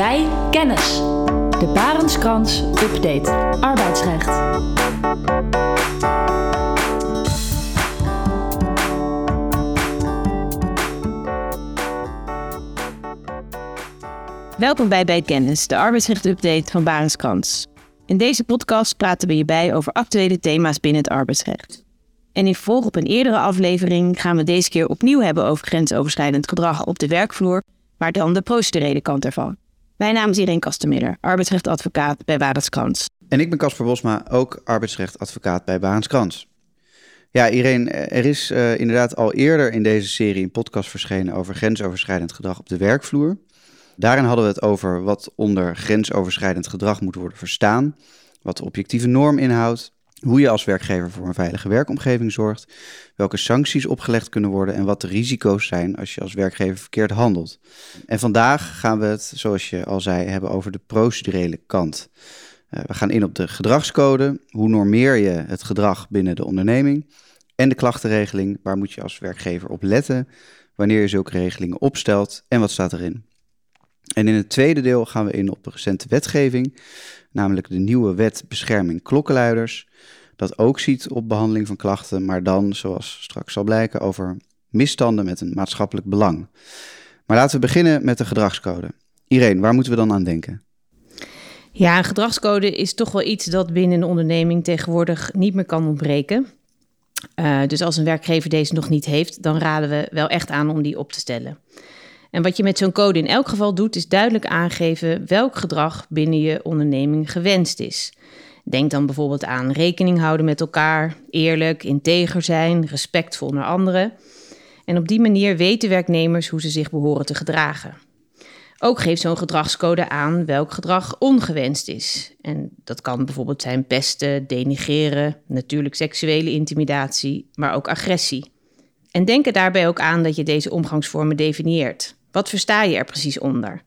bij Kennis. De Barenskrans Update arbeidsrecht. Welkom bij Bij Kennis, de arbeidsrecht-update van Barenskrans. In deze podcast praten we je bij over actuele thema's binnen het arbeidsrecht. En in volg op een eerdere aflevering gaan we deze keer opnieuw hebben over grensoverschrijdend gedrag op de werkvloer, maar dan de procedurele kant ervan. Mijn naam is Irene Kastemiller, arbeidsrechtadvocaat bij Barenskrans. En ik ben Casper Bosma, ook arbeidsrechtadvocaat bij Barenskrans. Ja, Irene, er is uh, inderdaad al eerder in deze serie een podcast verschenen over grensoverschrijdend gedrag op de werkvloer. Daarin hadden we het over wat onder grensoverschrijdend gedrag moet worden verstaan, wat de objectieve norm inhoudt, hoe je als werkgever voor een veilige werkomgeving zorgt, welke sancties opgelegd kunnen worden en wat de risico's zijn als je als werkgever verkeerd handelt. En vandaag gaan we het, zoals je al zei, hebben over de procedurele kant. Uh, we gaan in op de gedragscode, hoe normeer je het gedrag binnen de onderneming en de klachtenregeling, waar moet je als werkgever op letten wanneer je zulke regelingen opstelt en wat staat erin. En in het tweede deel gaan we in op recente wetgeving, namelijk de nieuwe wet bescherming klokkenluiders. Dat ook ziet op behandeling van klachten, maar dan, zoals straks zal blijken, over misstanden met een maatschappelijk belang. Maar laten we beginnen met de gedragscode. Irene, waar moeten we dan aan denken? Ja, een gedragscode is toch wel iets dat binnen een onderneming tegenwoordig niet meer kan ontbreken. Uh, dus als een werkgever deze nog niet heeft, dan raden we wel echt aan om die op te stellen. En wat je met zo'n code in elk geval doet, is duidelijk aangeven welk gedrag binnen je onderneming gewenst is. Denk dan bijvoorbeeld aan rekening houden met elkaar, eerlijk, integer zijn, respectvol naar anderen. En op die manier weten werknemers hoe ze zich behoren te gedragen. Ook geeft zo'n gedragscode aan welk gedrag ongewenst is. En dat kan bijvoorbeeld zijn pesten, denigreren, natuurlijk seksuele intimidatie, maar ook agressie. En denk er daarbij ook aan dat je deze omgangsvormen definieert. Wat versta je er precies onder?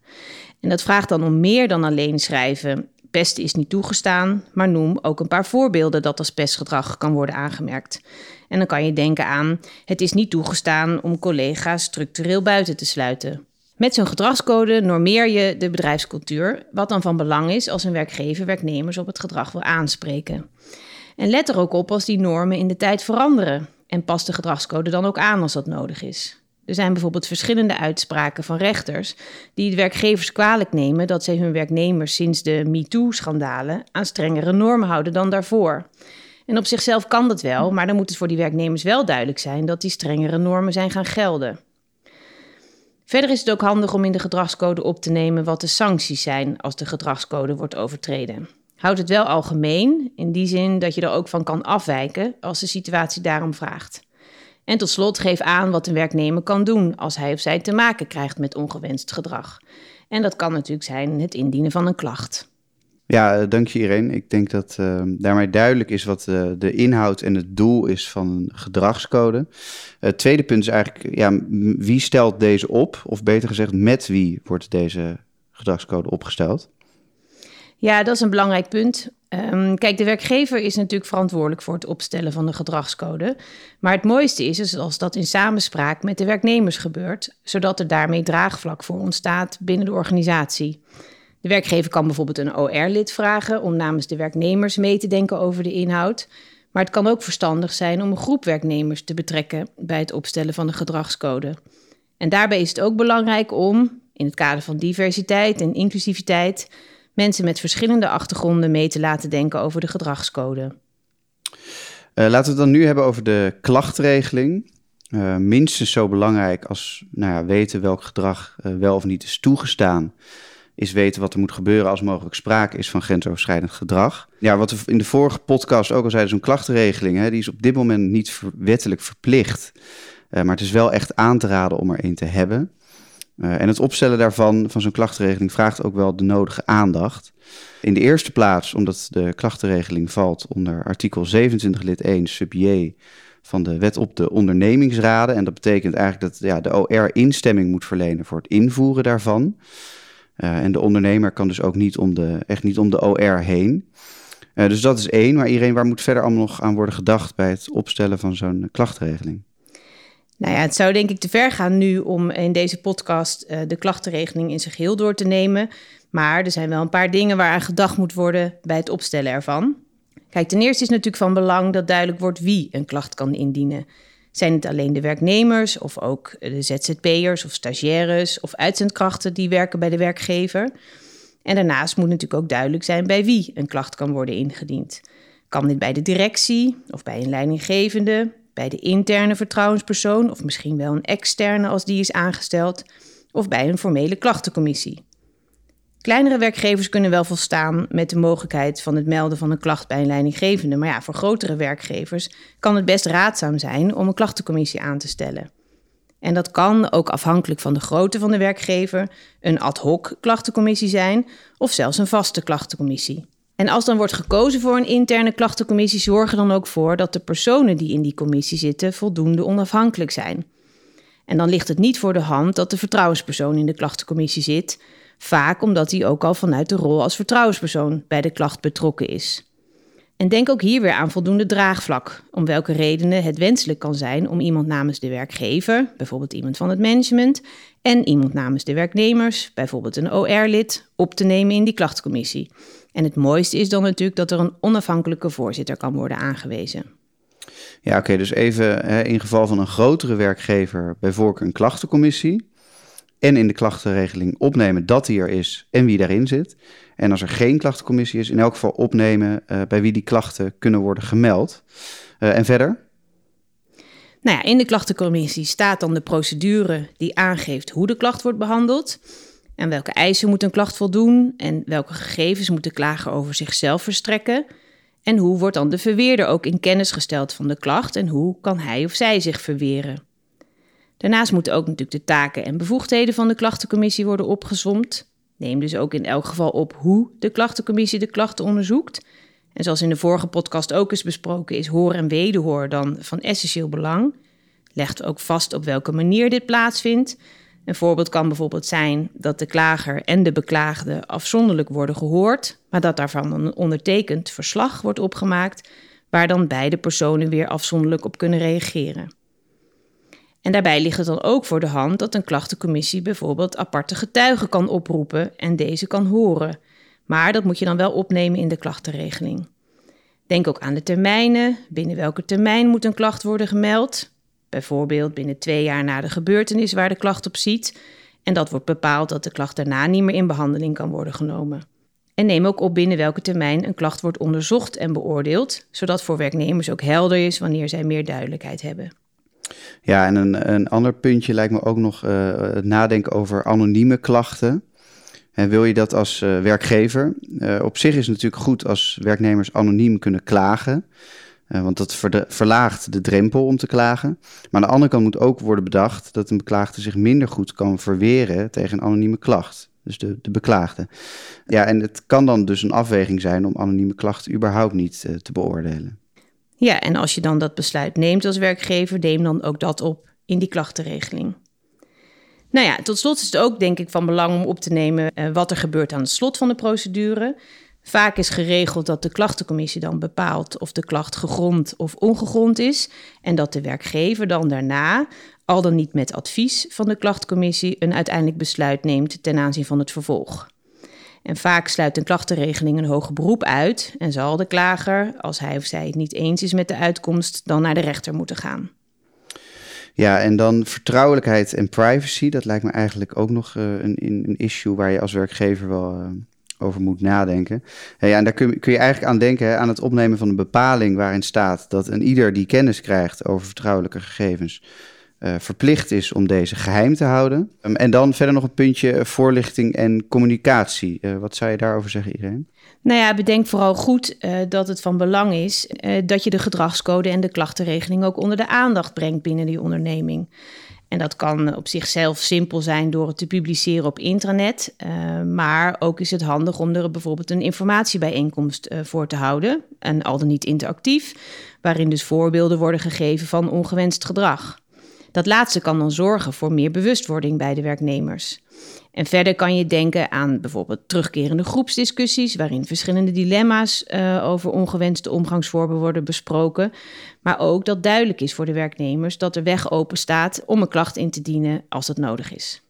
En dat vraagt dan om meer dan alleen schrijven. Pesten is niet toegestaan, maar noem ook een paar voorbeelden dat als pestgedrag kan worden aangemerkt. En dan kan je denken aan: het is niet toegestaan om collega's structureel buiten te sluiten. Met zo'n gedragscode normeer je de bedrijfscultuur, wat dan van belang is als een werkgever werknemers op het gedrag wil aanspreken. En let er ook op als die normen in de tijd veranderen en pas de gedragscode dan ook aan als dat nodig is. Er zijn bijvoorbeeld verschillende uitspraken van rechters die de werkgevers kwalijk nemen dat zij hun werknemers sinds de MeToo-schandalen aan strengere normen houden dan daarvoor. En op zichzelf kan dat wel, maar dan moet het voor die werknemers wel duidelijk zijn dat die strengere normen zijn gaan gelden. Verder is het ook handig om in de gedragscode op te nemen wat de sancties zijn als de gedragscode wordt overtreden. Houd het wel algemeen, in die zin dat je er ook van kan afwijken als de situatie daarom vraagt. En tot slot geef aan wat een werknemer kan doen als hij of zij te maken krijgt met ongewenst gedrag. En dat kan natuurlijk zijn het indienen van een klacht. Ja, eh, dank je Irene. Ik denk dat uh, daarmee duidelijk is wat uh, de inhoud en het doel is van een gedragscode. Het tweede punt is eigenlijk, ja, wie stelt deze op? Of beter gezegd, met wie wordt deze gedragscode opgesteld? Ja, dat is een belangrijk punt. Um, kijk, de werkgever is natuurlijk verantwoordelijk voor het opstellen van de gedragscode. Maar het mooiste is, is als dat in samenspraak met de werknemers gebeurt, zodat er daarmee draagvlak voor ontstaat binnen de organisatie. De werkgever kan bijvoorbeeld een OR-lid vragen om namens de werknemers mee te denken over de inhoud. Maar het kan ook verstandig zijn om een groep werknemers te betrekken bij het opstellen van de gedragscode. En daarbij is het ook belangrijk om, in het kader van diversiteit en inclusiviteit, mensen met verschillende achtergronden mee te laten denken over de gedragscode. Uh, laten we het dan nu hebben over de klachtregeling. Uh, minstens zo belangrijk als nou ja, weten welk gedrag uh, wel of niet is toegestaan, is weten wat er moet gebeuren als mogelijk sprake is van grensoverschrijdend gedrag. Ja, wat we in de vorige podcast ook al zeiden, zo'n klachtenregeling, hè, die is op dit moment niet wettelijk verplicht. maar het is wel echt aan te raden om er een te hebben. Uh, en het opstellen daarvan, van zo'n klachtenregeling, vraagt ook wel de nodige aandacht. In de eerste plaats omdat de klachtenregeling valt onder artikel 27 lid 1 sub j van de wet op de ondernemingsraden. En dat betekent eigenlijk dat ja, de OR instemming moet verlenen voor het invoeren daarvan. Uh, en de ondernemer kan dus ook niet om de, echt niet om de OR heen. Uh, dus dat is één. Maar iedereen, waar moet verder allemaal nog aan worden gedacht bij het opstellen van zo'n klachtenregeling? Nou ja, het zou denk ik te ver gaan nu om in deze podcast uh, de klachtenregeling in zijn geheel door te nemen. Maar er zijn wel een paar dingen waaraan gedacht moet worden bij het opstellen ervan. Kijk, ten eerste is natuurlijk van belang dat duidelijk wordt wie een klacht kan indienen. Zijn het alleen de werknemers of ook de ZZP'ers of stagiaires of uitzendkrachten die werken bij de werkgever? En daarnaast moet natuurlijk ook duidelijk zijn bij wie een klacht kan worden ingediend. Kan dit bij de directie of bij een leidinggevende, bij de interne vertrouwenspersoon of misschien wel een externe als die is aangesteld, of bij een formele klachtencommissie? Kleinere werkgevers kunnen wel volstaan met de mogelijkheid van het melden van een klacht bij een leidinggevende. Maar ja, voor grotere werkgevers kan het best raadzaam zijn om een klachtencommissie aan te stellen. En dat kan ook afhankelijk van de grootte van de werkgever een ad hoc klachtencommissie zijn of zelfs een vaste klachtencommissie. En als dan wordt gekozen voor een interne klachtencommissie, zorg er dan ook voor dat de personen die in die commissie zitten voldoende onafhankelijk zijn. En dan ligt het niet voor de hand dat de vertrouwenspersoon in de klachtencommissie zit, vaak omdat hij ook al vanuit de rol als vertrouwenspersoon bij de klacht betrokken is. En denk ook hier weer aan voldoende draagvlak, om welke redenen het wenselijk kan zijn om iemand namens de werkgever, bijvoorbeeld iemand van het management, en iemand namens de werknemers, bijvoorbeeld een OR-lid, op te nemen in die klachtencommissie. En het mooiste is dan natuurlijk dat er een onafhankelijke voorzitter kan worden aangewezen. Ja, oké, dus even hè, in geval van een grotere werkgever, bij voorkeur een klachtencommissie en in de klachtenregeling opnemen dat die er is en wie daarin zit. En als er geen klachtencommissie is, in elk geval opnemen uh, bij wie die klachten kunnen worden gemeld. Uh, en verder? Nou ja, in de klachtencommissie staat dan de procedure die aangeeft hoe de klacht wordt behandeld. En welke eisen moet een klacht voldoen en welke gegevens moet de klager over zichzelf verstrekken. En hoe wordt dan de verweerder ook in kennis gesteld van de klacht en hoe kan hij of zij zich verweren. Daarnaast moeten ook natuurlijk de taken en bevoegdheden van de klachtencommissie worden opgezomd. Neem dus ook in elk geval op hoe de klachtencommissie de klachten onderzoekt. En zoals in de vorige podcast ook is besproken, is hoor en wederhoor dan van essentieel belang. Legt ook vast op welke manier dit plaatsvindt. Een voorbeeld kan bijvoorbeeld zijn dat de klager en de beklaagde afzonderlijk worden gehoord, maar dat daarvan een ondertekend verslag wordt opgemaakt, waar dan beide personen weer afzonderlijk op kunnen reageren. En daarbij ligt het dan ook voor de hand dat een klachtencommissie bijvoorbeeld aparte getuigen kan oproepen en deze kan horen. Maar dat moet je dan wel opnemen in de klachtenregeling. Denk ook aan de termijnen. Binnen welke termijn moet een klacht worden gemeld? Bijvoorbeeld binnen twee jaar na de gebeurtenis waar de klacht op ziet. En dat wordt bepaald dat de klacht daarna niet meer in behandeling kan worden genomen. En neem ook op binnen welke termijn een klacht wordt onderzocht en beoordeeld, zodat voor werknemers ook helder is wanneer zij meer duidelijkheid hebben. Ja, en een, een ander puntje lijkt me ook nog uh, het nadenken over anonieme klachten. En wil je dat als uh, werkgever? Uh, op zich is het natuurlijk goed als werknemers anoniem kunnen klagen. Want dat verlaagt de drempel om te klagen. Maar aan de andere kant moet ook worden bedacht dat een beklaagde zich minder goed kan verweren tegen een anonieme klacht. Dus de, de beklaagde. Ja, en het kan dan dus een afweging zijn om anonieme klachten überhaupt niet te beoordelen. Ja, en als je dan dat besluit neemt als werkgever, neem dan ook dat op in die klachtenregeling. Nou ja, tot slot is het ook denk ik van belang om op te nemen uh, wat er gebeurt aan het slot van de procedure. Vaak is geregeld dat de klachtencommissie dan bepaalt of de klacht gegrond of ongegrond is en dat de werkgever dan daarna, al dan niet met advies van de klachtcommissie, een uiteindelijk besluit neemt ten aanzien van het vervolg. En vaak sluit een klachtenregeling een hoger beroep uit en zal de klager, als hij of zij het niet eens is met de uitkomst, dan naar de rechter moeten gaan. Ja, en dan vertrouwelijkheid en privacy, dat lijkt me eigenlijk ook nog uh, een, een, issue waar je als werkgever wel uh, over moet nadenken. En daar kun, kun je eigenlijk aan denken, aan het opnemen van een bepaling waarin staat dat een ieder die kennis krijgt over vertrouwelijke gegevens uh, verplicht is om deze geheim te houden. Um, en dan verder nog een puntje eh, voorlichting en communicatie. Uh, wat zou je daarover zeggen, iedereen? Nou ja, bedenk vooral goed dat het van belang is dat je de gedragscode en de klachtenregeling ook onder de aandacht brengt binnen die onderneming. En dat kan op zichzelf simpel zijn door het te publiceren op intranet. maar ook is het handig om er bijvoorbeeld een informatiebijeenkomst voor te houden. En al dan niet interactief, waarin dus voorbeelden worden gegeven van ongewenst gedrag. Dat laatste kan dan zorgen voor meer bewustwording bij de werknemers. En verder kan je denken aan bijvoorbeeld terugkerende groepsdiscussies, waarin verschillende dilemma's uh, over ongewenste omgangsvormen worden besproken. Maar ook dat duidelijk is voor de werknemers dat er weg open staat om een klacht in te dienen als dat nodig is.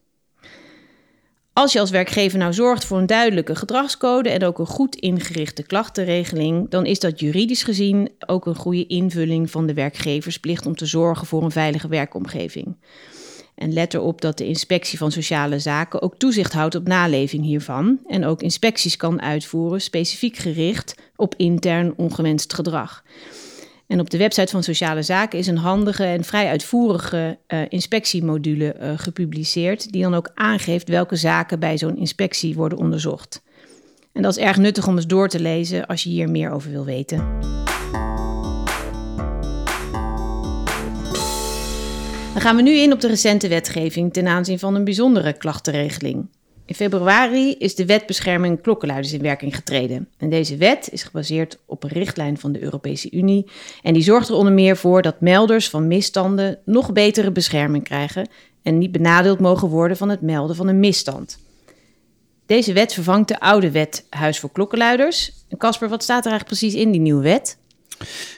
Als je als werkgever nou zorgt voor een duidelijke gedragscode en ook een goed ingerichte klachtenregeling, dan is dat juridisch gezien ook een goede invulling van de werkgeversplicht om te zorgen voor een veilige werkomgeving. En let erop dat de inspectie van sociale zaken ook toezicht houdt op naleving hiervan en ook inspecties kan uitvoeren specifiek gericht op intern ongewenst gedrag. En op de website van Sociale Zaken is een handige en vrij uitvoerige uh, inspectiemodule uh, gepubliceerd, die dan ook aangeeft welke zaken bij zo'n inspectie worden onderzocht. En dat is erg nuttig om eens door te lezen als je hier meer over wil weten. Dan gaan we nu in op de recente wetgeving ten aanzien van een bijzondere klachtenregeling. In februari is de wet bescherming klokkenluiders in werking getreden. En deze wet is gebaseerd op een richtlijn van de Europese Unie. En die zorgt er onder meer voor dat melders van misstanden nog betere bescherming krijgen en niet benadeeld mogen worden van het melden van een misstand. Deze wet vervangt de oude wet Huis voor Klokkenluiders. En Casper, wat staat er eigenlijk precies in die nieuwe wet?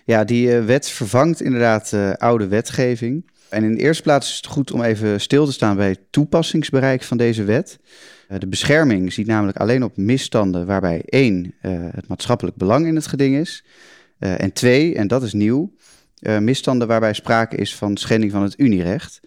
Ja, die uh, wet vervangt inderdaad uh, oude wetgeving. En in de eerste plaats is het goed om even stil te staan bij het toepassingsbereik van deze wet. Uh, de bescherming ziet namelijk alleen op misstanden waarbij één, het maatschappelijk belang in het geding is. en twee, en dat is nieuw, misstanden waarbij sprake is van schending van het unierecht.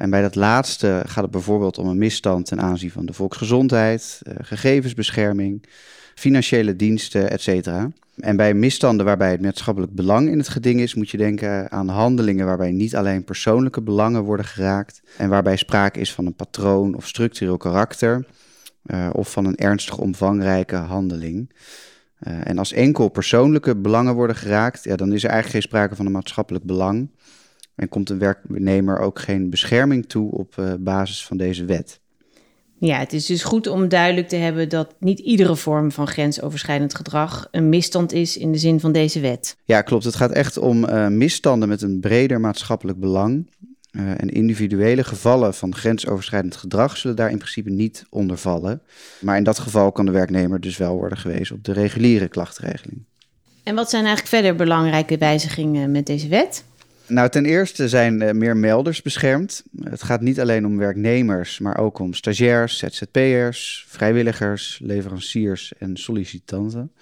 En bij dat laatste gaat het bijvoorbeeld om een misstand ten aanzien van de volksgezondheid, gegevensbescherming, financiële diensten, etc. En bij misstanden waarbij het maatschappelijk belang in het geding is, moet je denken aan handelingen waarbij niet alleen persoonlijke belangen worden geraakt en waarbij sprake is van een patroon of structureel karakter uh, of van een ernstig omvangrijke handeling. Uh, en als enkel persoonlijke belangen worden geraakt, ja, dan is er eigenlijk geen sprake van een maatschappelijk belang. En komt een werknemer ook geen bescherming toe op uh, basis van deze wet. Ja, het is dus goed om duidelijk te hebben dat niet iedere vorm van grensoverschrijdend gedrag een misstand is in de zin van deze wet. Ja, klopt. Het gaat echt om uh, misstanden met een breder maatschappelijk belang. Uh, en individuele gevallen van grensoverschrijdend gedrag zullen daar in principe niet onder vallen. Maar in dat geval kan de werknemer dus wel worden gewezen op de reguliere klachtregeling. En wat zijn eigenlijk verder belangrijke wijzigingen met deze wet? Nou, ten eerste zijn uh, meer melders beschermd. Het gaat niet alleen om werknemers, maar ook om stagiairs, ZZP'ers, vrijwilligers, leveranciers en sollicitanten.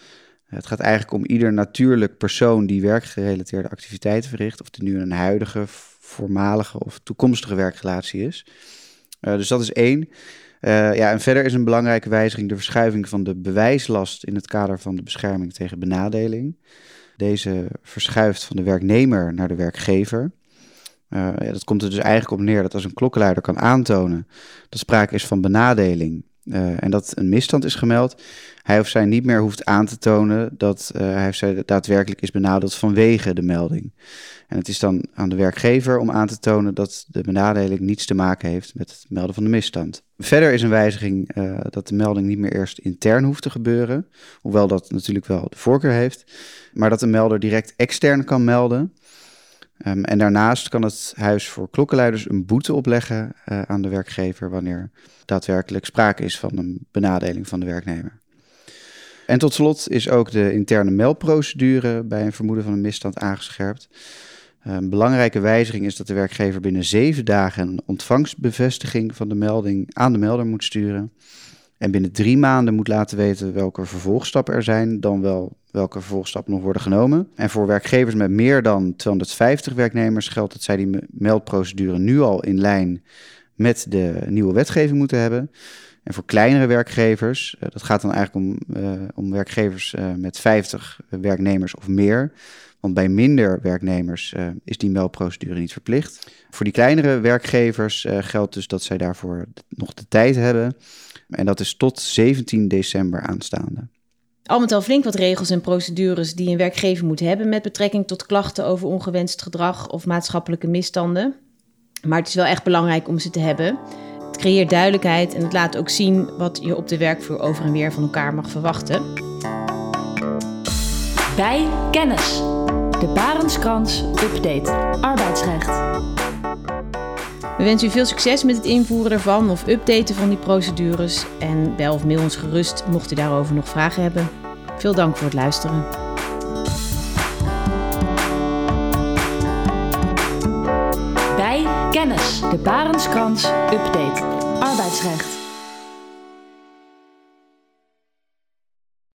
Het gaat eigenlijk om ieder natuurlijk persoon die werkgerelateerde activiteiten verricht, of het nu een huidige, voormalige of toekomstige werkrelatie is. Uh, dus dat is één. Uh, ja, en verder is een belangrijke wijziging de verschuiving van de bewijslast in het kader van de bescherming tegen benadeling. Deze verschuift van de werknemer naar de werkgever. Uh, ja, dat komt er dus eigenlijk op neer dat als een klokkenluider kan aantonen dat sprake is van benadeling uh, en dat een misstand is gemeld, hij of zij niet meer hoeft aan te tonen dat uh, hij of zij daadwerkelijk is benadeeld vanwege de melding. En het is dan aan de werkgever om aan te tonen dat de benadeling niets te maken heeft met het melden van de misstand. Verder is een wijziging uh, dat de melding niet meer eerst intern hoeft te gebeuren, hoewel dat natuurlijk wel de voorkeur heeft, maar dat de melder direct extern kan melden. Um, en daarnaast kan het Huis voor Klokkenluiders een boete opleggen uh, aan de werkgever wanneer daadwerkelijk sprake is van een benadeling van de werknemer. En tot slot is ook de interne meldprocedure bij een vermoeden van een misstand aangescherpt. Een belangrijke wijziging is dat de werkgever binnen zeven dagen een ontvangstbevestiging van de melding aan de melder moet sturen. En binnen drie maanden moet laten weten welke vervolgstappen er zijn, dan wel welke vervolgstappen nog worden genomen. En voor werkgevers met meer dan 250 werknemers geldt dat zij die meldprocedure nu al in lijn met de nieuwe wetgeving moeten hebben. En voor kleinere werkgevers, uh, dat gaat dan eigenlijk om, uh, om werkgevers uh, met 50 werknemers of meer. Want bij minder werknemers is die meldprocedure niet verplicht. Voor die kleinere werkgevers geldt dus dat zij daarvoor nog de tijd hebben. En dat is tot 17 december aanstaande. Al met al flink wat regels en procedures die een werkgever moet hebben met betrekking tot klachten over ongewenst gedrag of maatschappelijke misstanden. Maar het is wel echt belangrijk om ze te hebben. Het creëert duidelijkheid en het laat ook zien wat je op de werkvloer over en weer van elkaar mag verwachten. Bij kennis. De Barenskrans Update arbeidsrecht. We wensen u veel succes met het invoeren ervan of updaten van die procedures. En bel of mail ons gerust mocht u daarover nog vragen hebben. Veel dank voor het luisteren. Bij Kennis, de Barenskrans Update arbeidsrecht.